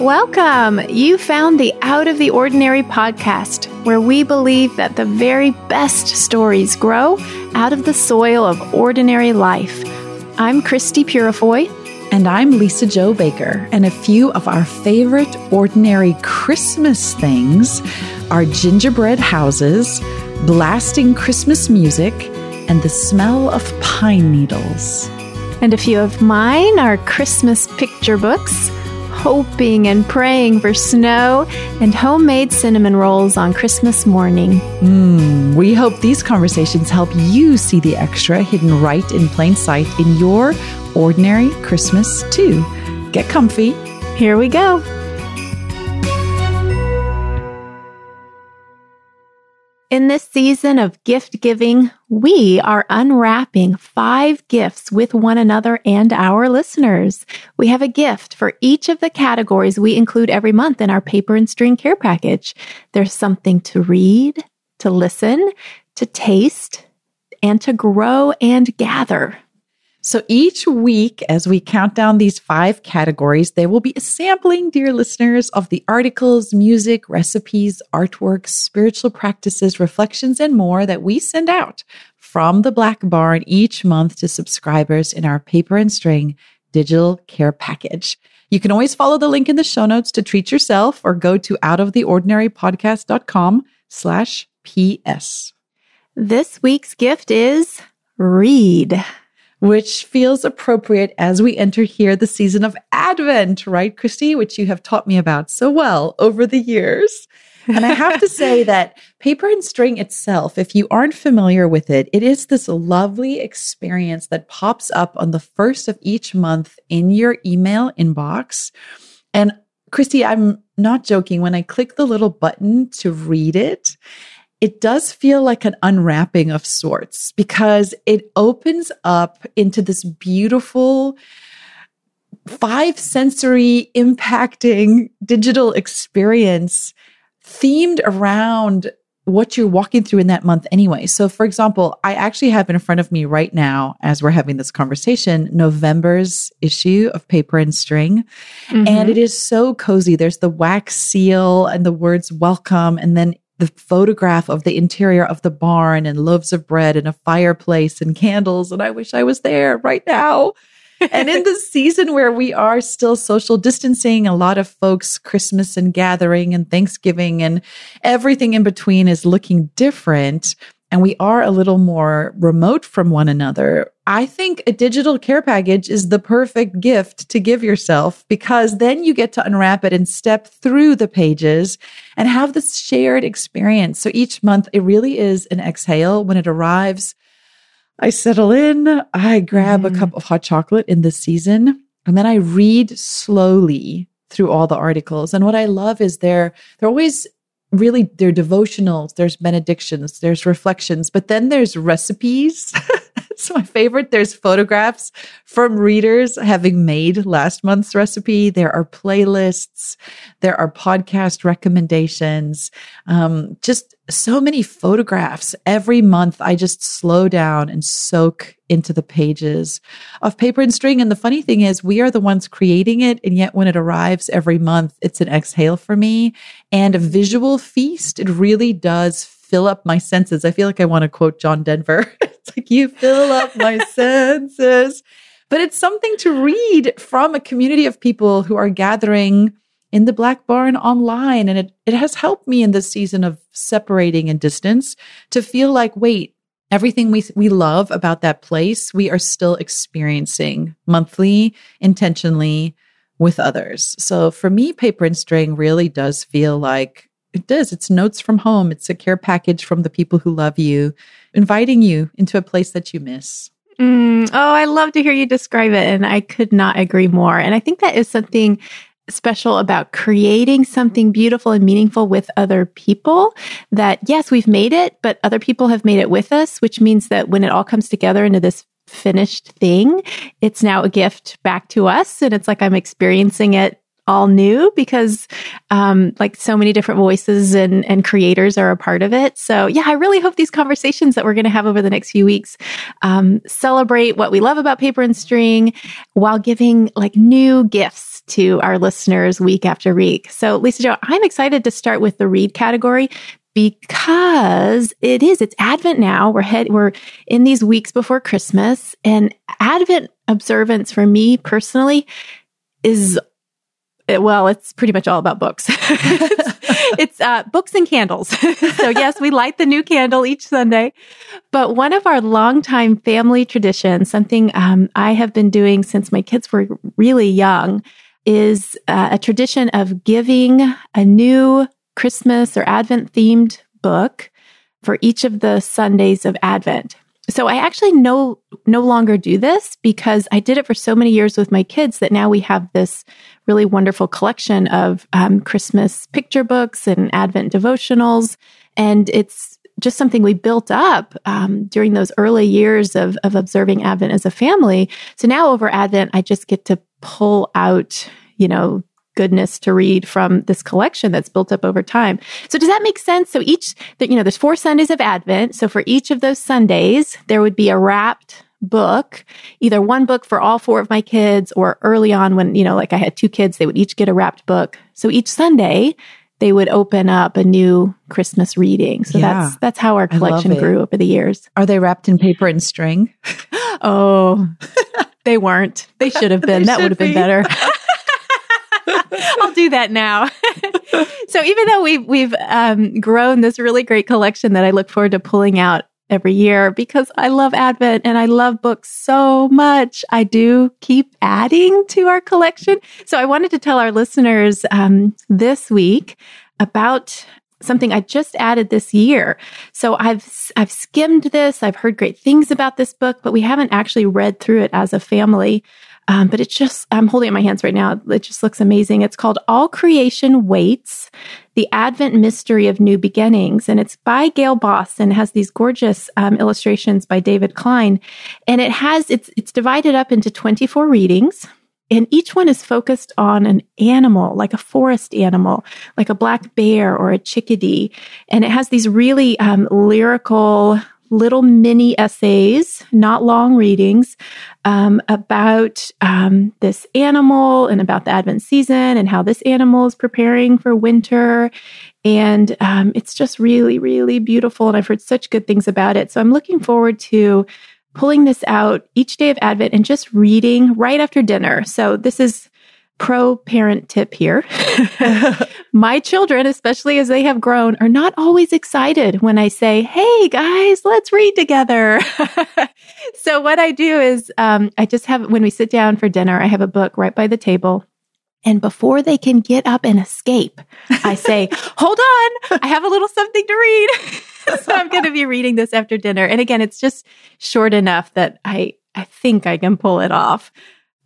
Welcome! You found the Out of the Ordinary podcast, where we believe that the very best stories grow out of the soil of ordinary life. I'm Christie Purifoy. And I'm Lisa-Jo Baker. And a few of our favorite ordinary Christmas things are gingerbread houses, blasting Christmas music, and the smell of pine needles. And a few of mine are Christmas picture books hoping and praying for snow and homemade cinnamon rolls on Christmas morning. Mm, we hope these conversations help you see the extra hidden right in plain sight in your ordinary Christmas, too. Get comfy. Here we go. In this season of gift giving, we are unwrapping five gifts with one another and our listeners. We have a gift for each of the categories we include every month in our paper and string care package. There's something to read, to listen, to taste, and to grow and gather. So each week, as we count down these five categories, there will be a sampling, dear listeners, of the articles, music, recipes, artwork, spiritual practices, reflections, and more that we send out from the Black Barn each month to subscribers in our paper and string digital care package. You can always follow the link in the show notes to treat yourself or go to outoftheordinarypodcast.com slash PS. This week's gift is read which feels appropriate as we enter here the season of Advent, right, Christie? Which you have taught me about so well over the years. And I have to say that paper and string itself, if you aren't familiar with it, it is this lovely experience that pops up on the first of each month in your email inbox. And Christie, I'm not joking. When I click the little button to read it, it does feel like an unwrapping of sorts because it opens up into this beautiful five sensory impacting digital experience themed around what you're walking through in that month anyway. So, for example, I actually have in front of me right now, as we're having this conversation, November's issue of Paper and String. Mm-hmm. And it is so cozy. There's the wax seal and the words welcome. And then the photograph of the interior of the barn and loaves of bread and a fireplace and candles. And I wish I was there right now. and in the season where we are still social distancing, a lot of folks, Christmas and gathering and Thanksgiving and everything in between is looking different and we are a little more remote from one another, I think a digital care package is the perfect gift to give yourself because then you get to unwrap it and step through the pages and have this shared experience. So each month, it really is an exhale when it arrives. I settle in, I grab mm. a cup of hot chocolate in the season, and then I read slowly through all the articles. And what I love is they're they're always really they're devotionals, there's benedictions, there's reflections, but then there's recipes. It's my favorite. There's photographs from readers having made last month's recipe. There are playlists. There are podcast recommendations. Um, just so many photographs. Every month, I just slow down and soak into the pages of paper and string. And the funny thing is, we are the ones creating it. And yet, when it arrives every month, it's an exhale for me and a visual feast. It really does fill up my senses. I feel like I want to quote John Denver. it's like, you fill up my senses. But it's something to read from a community of people who are gathering in the Black Barn online. And it, it has helped me in this season of separating and distance to feel like, wait, everything we, we love about that place, we are still experiencing monthly, intentionally with others. So for me, paper and string really does feel like it does. It's notes from home. It's a care package from the people who love you, inviting you into a place that you miss. Mm, oh, I love to hear you describe it. And I could not agree more. And I think that is something special about creating something beautiful and meaningful with other people that yes, we've made it, but other people have made it with us, which means that when it all comes together into this finished thing, it's now a gift back to us. And it's like I'm experiencing it all new because um, like so many different voices and, and creators are a part of it. So yeah, I really hope these conversations that we're going to have over the next few weeks um, celebrate what we love about paper and string while giving like new gifts to our listeners week after week. So, Lisa-Jo, I'm excited to start with the read category because it is it's advent now we're head we're in these weeks before christmas and advent observance for me personally is well it's pretty much all about books. It's uh, books and candles. So yes we light the new candle each sunday. But one of our longtime family traditions something um, i have been doing since my kids were really young is uh, a tradition of giving a new Christmas or Advent themed book for each of the Sundays of Advent. So I actually no no longer do this because I did it for so many years with my kids that now we have this really wonderful collection of um, Christmas picture books and Advent devotionals, and it's just something we built up um, during those early years of of observing Advent as a family. So now over Advent, I just get to pull out, you know, goodness to read from this collection that's built up over time. So does that make sense? So each, you know, there's four Sundays of Advent. So for each of those Sundays, there would be a wrapped book, either one book for all four of my kids or early on when, you know, like I had two kids, they would each get a wrapped book. So each Sunday, they would open up a new Christmas reading. So yeah, that's that's how our collection grew over the years. Are they wrapped in paper and string? oh, they weren't. They should have been. that would have been better. I'll do that now. so even though we've we've um, grown this really great collection that I look forward to pulling out every year because I love Advent and I love books so much. I do keep adding to our collection. So I wanted to tell our listeners um, this week about something I just added this year. So I've I've skimmed this. I've heard great things about this book, but we haven't actually read through it as a family. Um, but it's just, I'm holding it in my hands right now. It just looks amazing. It's called All Creation Waits, The Advent Mystery of New Beginnings. And it's by Gayle Boss and has these gorgeous um, illustrations by David Klein. And it has, it's, it's divided up into 24 readings. And each one is focused on an animal, like a forest animal, like a black bear or a chickadee. And it has these really um, lyrical, little mini essays, not long readings, um, about um, this animal and about the Advent season and how this animal is preparing for winter. And um, it's just really, really beautiful. And I've heard such good things about it. So I'm looking forward to pulling this out each day of Advent and just reading right after dinner. So this is pro parent tip here. My children, especially as they have grown, are not always excited when I say, Hey guys, let's read together. so what I do is, um, I just have, when we sit down for dinner, I have a book right by the table. And before they can get up and escape, I say, hold on, I have a little something to read. so I'm going to be reading this after dinner. And again, it's just short enough that I, I think I can pull it off.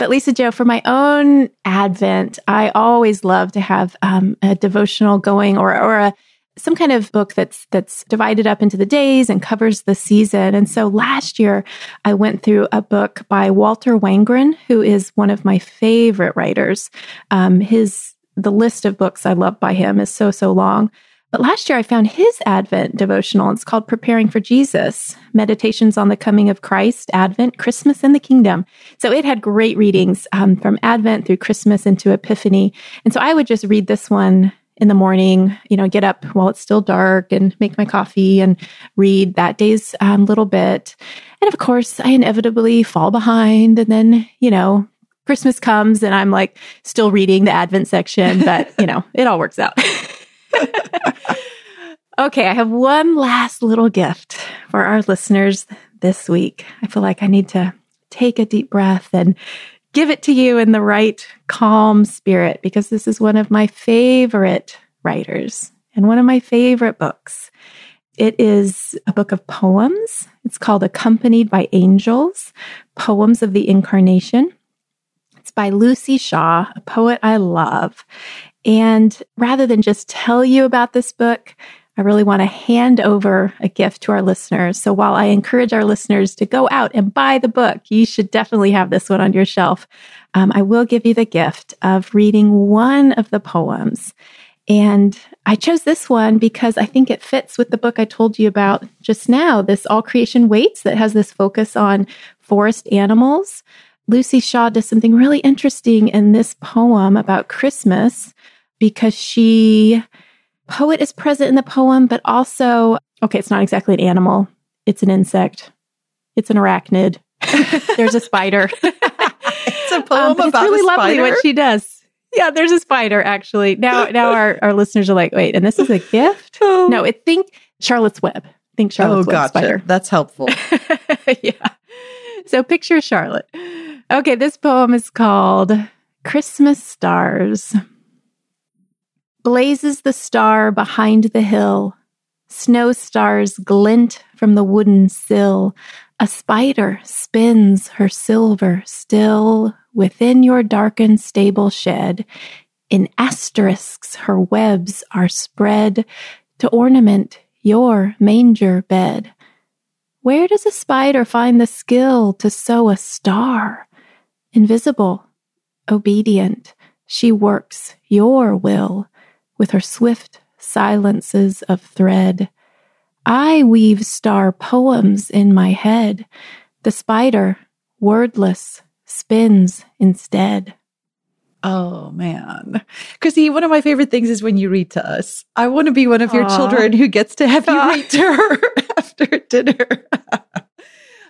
But Lisa-Jo, for my own Advent, I always love to have um, a devotional going or or a some kind of book that's that's divided up into the days and covers the season. And so last year I went through a book by Walter Wangerin, who is one of my favorite writers. Um, his the list of books I love by him is so so long. But last year I found his Advent devotional. It's called Preparing for Jesus Meditations on the Coming of Christ, Advent, Christmas, and the Kingdom. So it had great readings um, from Advent through Christmas into Epiphany. And so I would just read this one in the morning, you know, get up while it's still dark and make my coffee and read that day's um, little bit. And of course, I inevitably fall behind. And then, you know, Christmas comes and I'm like still reading the Advent section, but, you know, it all works out. okay, I have one last little gift for our listeners this week. I feel like I need to take a deep breath and give it to you in the right calm spirit because this is one of my favorite writers and one of my favorite books. It is a book of poems. It's called Accompanied by Angels Poems of the Incarnation. It's by Luci Shaw, a poet I love. And rather than just tell you about this book, I really want to hand over a gift to our listeners. So while I encourage our listeners to go out and buy the book, you should definitely have this one on your shelf. Um, I will give you the gift of reading one of the poems. And I chose this one because I think it fits with the book I told you about just now, this All Creation Waits that has this focus on forest animals Luci Shaw does something really interesting in this poem about Christmas because she, poet is present in the poem, but also, okay, it's not exactly an animal, it's an insect, it's an arachnid. There's a spider. it's a poem um, about It's really lovely what she does. Yeah, there's a spider actually. Now, now our, our listeners are like, wait, and this is a gift? Oh. No, it think Charlotte's Web. Think Charlotte's oh, Web gotcha. spider. That's helpful. yeah. So picture Charlotte. Okay, this poem is called Christmas Stars. Blazes the star behind the hill. Snow stars glint from the wooden sill. A spider spins her silver still within your darkened stable shed. In asterisks her webs are spread to ornament your manger bed. Where does a spider find the skill to sew a star? Invisible, obedient, she works your will with her swift silences of thread. I weave star poems in my head. The spider, wordless, spins instead. Oh man. Chrissy, one of my favorite things is when you read to us. I want to be one of your Aww. children who gets to have you read to her after dinner.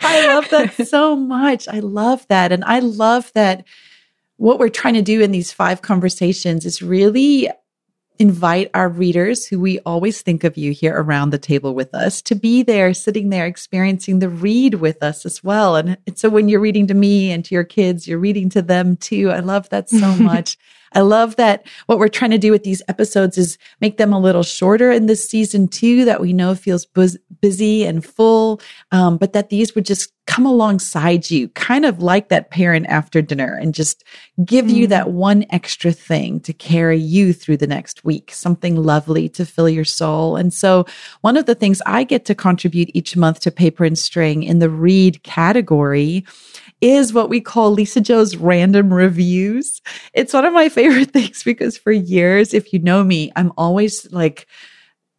I love that so much. I love that. And I love that what we're trying to do in these five conversations is really invite our readers, who we always think of you here around the table with us, to be there, sitting there, experiencing the read with us as well. And, and so when you're reading to me and to your kids, you're reading to them too. I love that so much. I love that what we're trying to do with these episodes is make them a little shorter in this season too, that we know feels busy and full, um, but that these would just come alongside you, kind of like that parent after dinner and just give mm. you that one extra thing to carry you through the next week, something lovely to fill your soul. And so one of the things I get to contribute each month to paper and string in the read category is what we call Lisa-Jo's random reviews. It's one of my favorite things because for years, if you know me, I'm always like,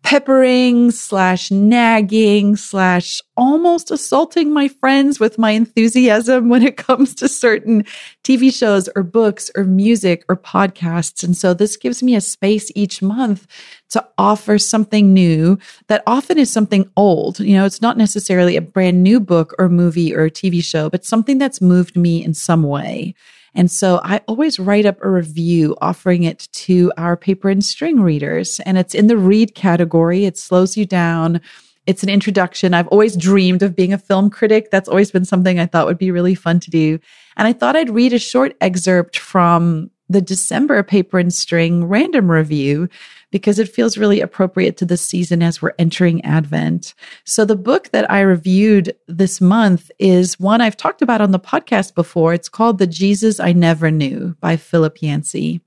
peppering slash nagging slash almost assaulting my friends with my enthusiasm when it comes to certain TV shows or books or music or podcasts. And so this gives me a space each month to offer something new that often is something old. You know, it's not necessarily a brand new book or movie or TV show, but something that's moved me in some way. And so I always write up a review offering it to our paper and string readers. And it's in the read category. It slows you down. It's an introduction. I've always dreamed of being a film critic. That's always been something I thought would be really fun to do. And I thought I'd read a short excerpt from the December paper and string random review because it feels really appropriate to the season as we're entering Advent. So the book that I reviewed this month is one I've talked about on the podcast before. It's called The Jesus I Never Knew by Philip Yancey.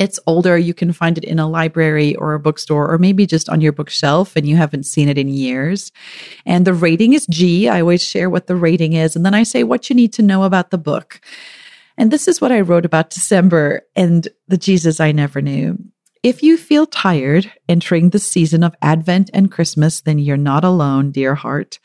It's older. You can find it in a library or a bookstore or maybe just on your bookshelf and you haven't seen it in years. And the rating is G. I always share what the rating is. And then I say what you need to know about the book. And this is what I wrote about December and the Jesus I never knew. If you feel tired entering the season of Advent and Christmas, then you're not alone, dear heart.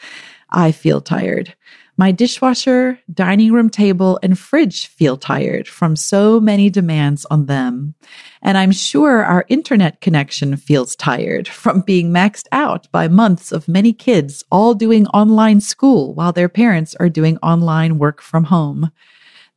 I feel tired. My dishwasher, dining room table, and fridge feel tired from so many demands on them. And I'm sure our internet connection feels tired from being maxed out by months of many kids all doing online school while their parents are doing online work from home.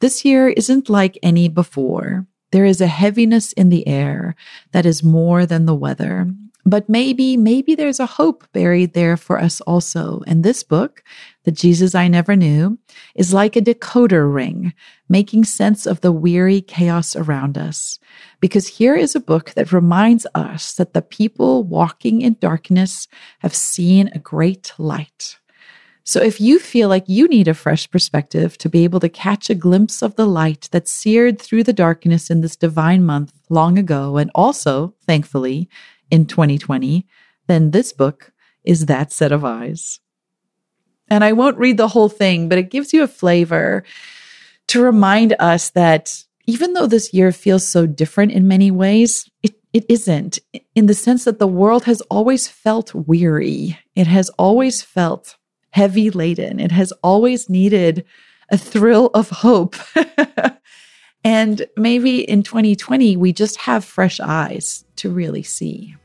This year isn't like any before. There is a heaviness in the air that is more than the weather. But maybe, maybe there's a hope buried there for us also. And this book, The Jesus I Never Knew, is like a decoder ring, making sense of the weary chaos around us. Because here is a book that reminds us that the people walking in darkness have seen a great light. So if you feel like you need a fresh perspective to be able to catch a glimpse of the light that seared through the darkness in this divine month long ago, and also, thankfully, in 2020, then this book is that set of eyes. And I won't read the whole thing, but it gives you a flavor to remind us that even though this year feels so different in many ways, it, it isn't in the sense that the world has always felt weary. It has always felt heavy laden. It has always needed a thrill of hope. and maybe in 2020, we just have fresh eyes to really see.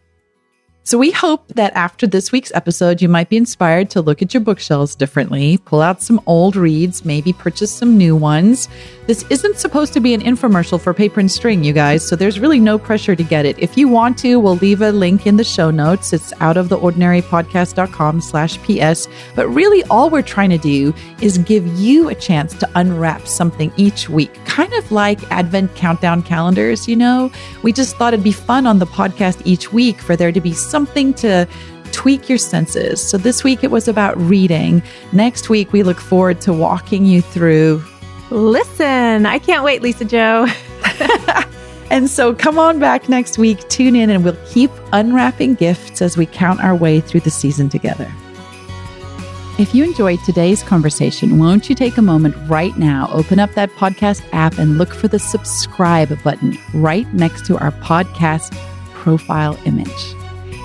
So we hope that after this week's episode, you might be inspired to look at your bookshelves differently, pull out some old reads, maybe purchase some new ones. This isn't supposed to be an infomercial for paper and string, you guys, so there's really no pressure to get it. If you want to, we'll leave a link in the show notes. It's out of the ordinarypodcast.com slash PS. But really all we're trying to do is give you a chance to unwrap something each week, kind of like Advent countdown calendars, you know? We just thought it'd be fun on the podcast each week for there to be something to tweak your senses. So this week it was about reading. Next week we look forward to walking you through. Listen, I can't wait, Lisa-Jo. and so come on back next week, tune in, and we'll keep unwrapping gifts as we count our way through the season together. If you enjoyed today's conversation, won't you take a moment right now, open up that podcast app, and look for the subscribe button right next to our podcast profile image?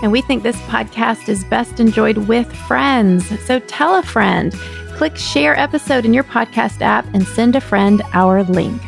And we think this podcast is best enjoyed with friends. So tell a friend. Click share episode in your podcast app and send a friend our link.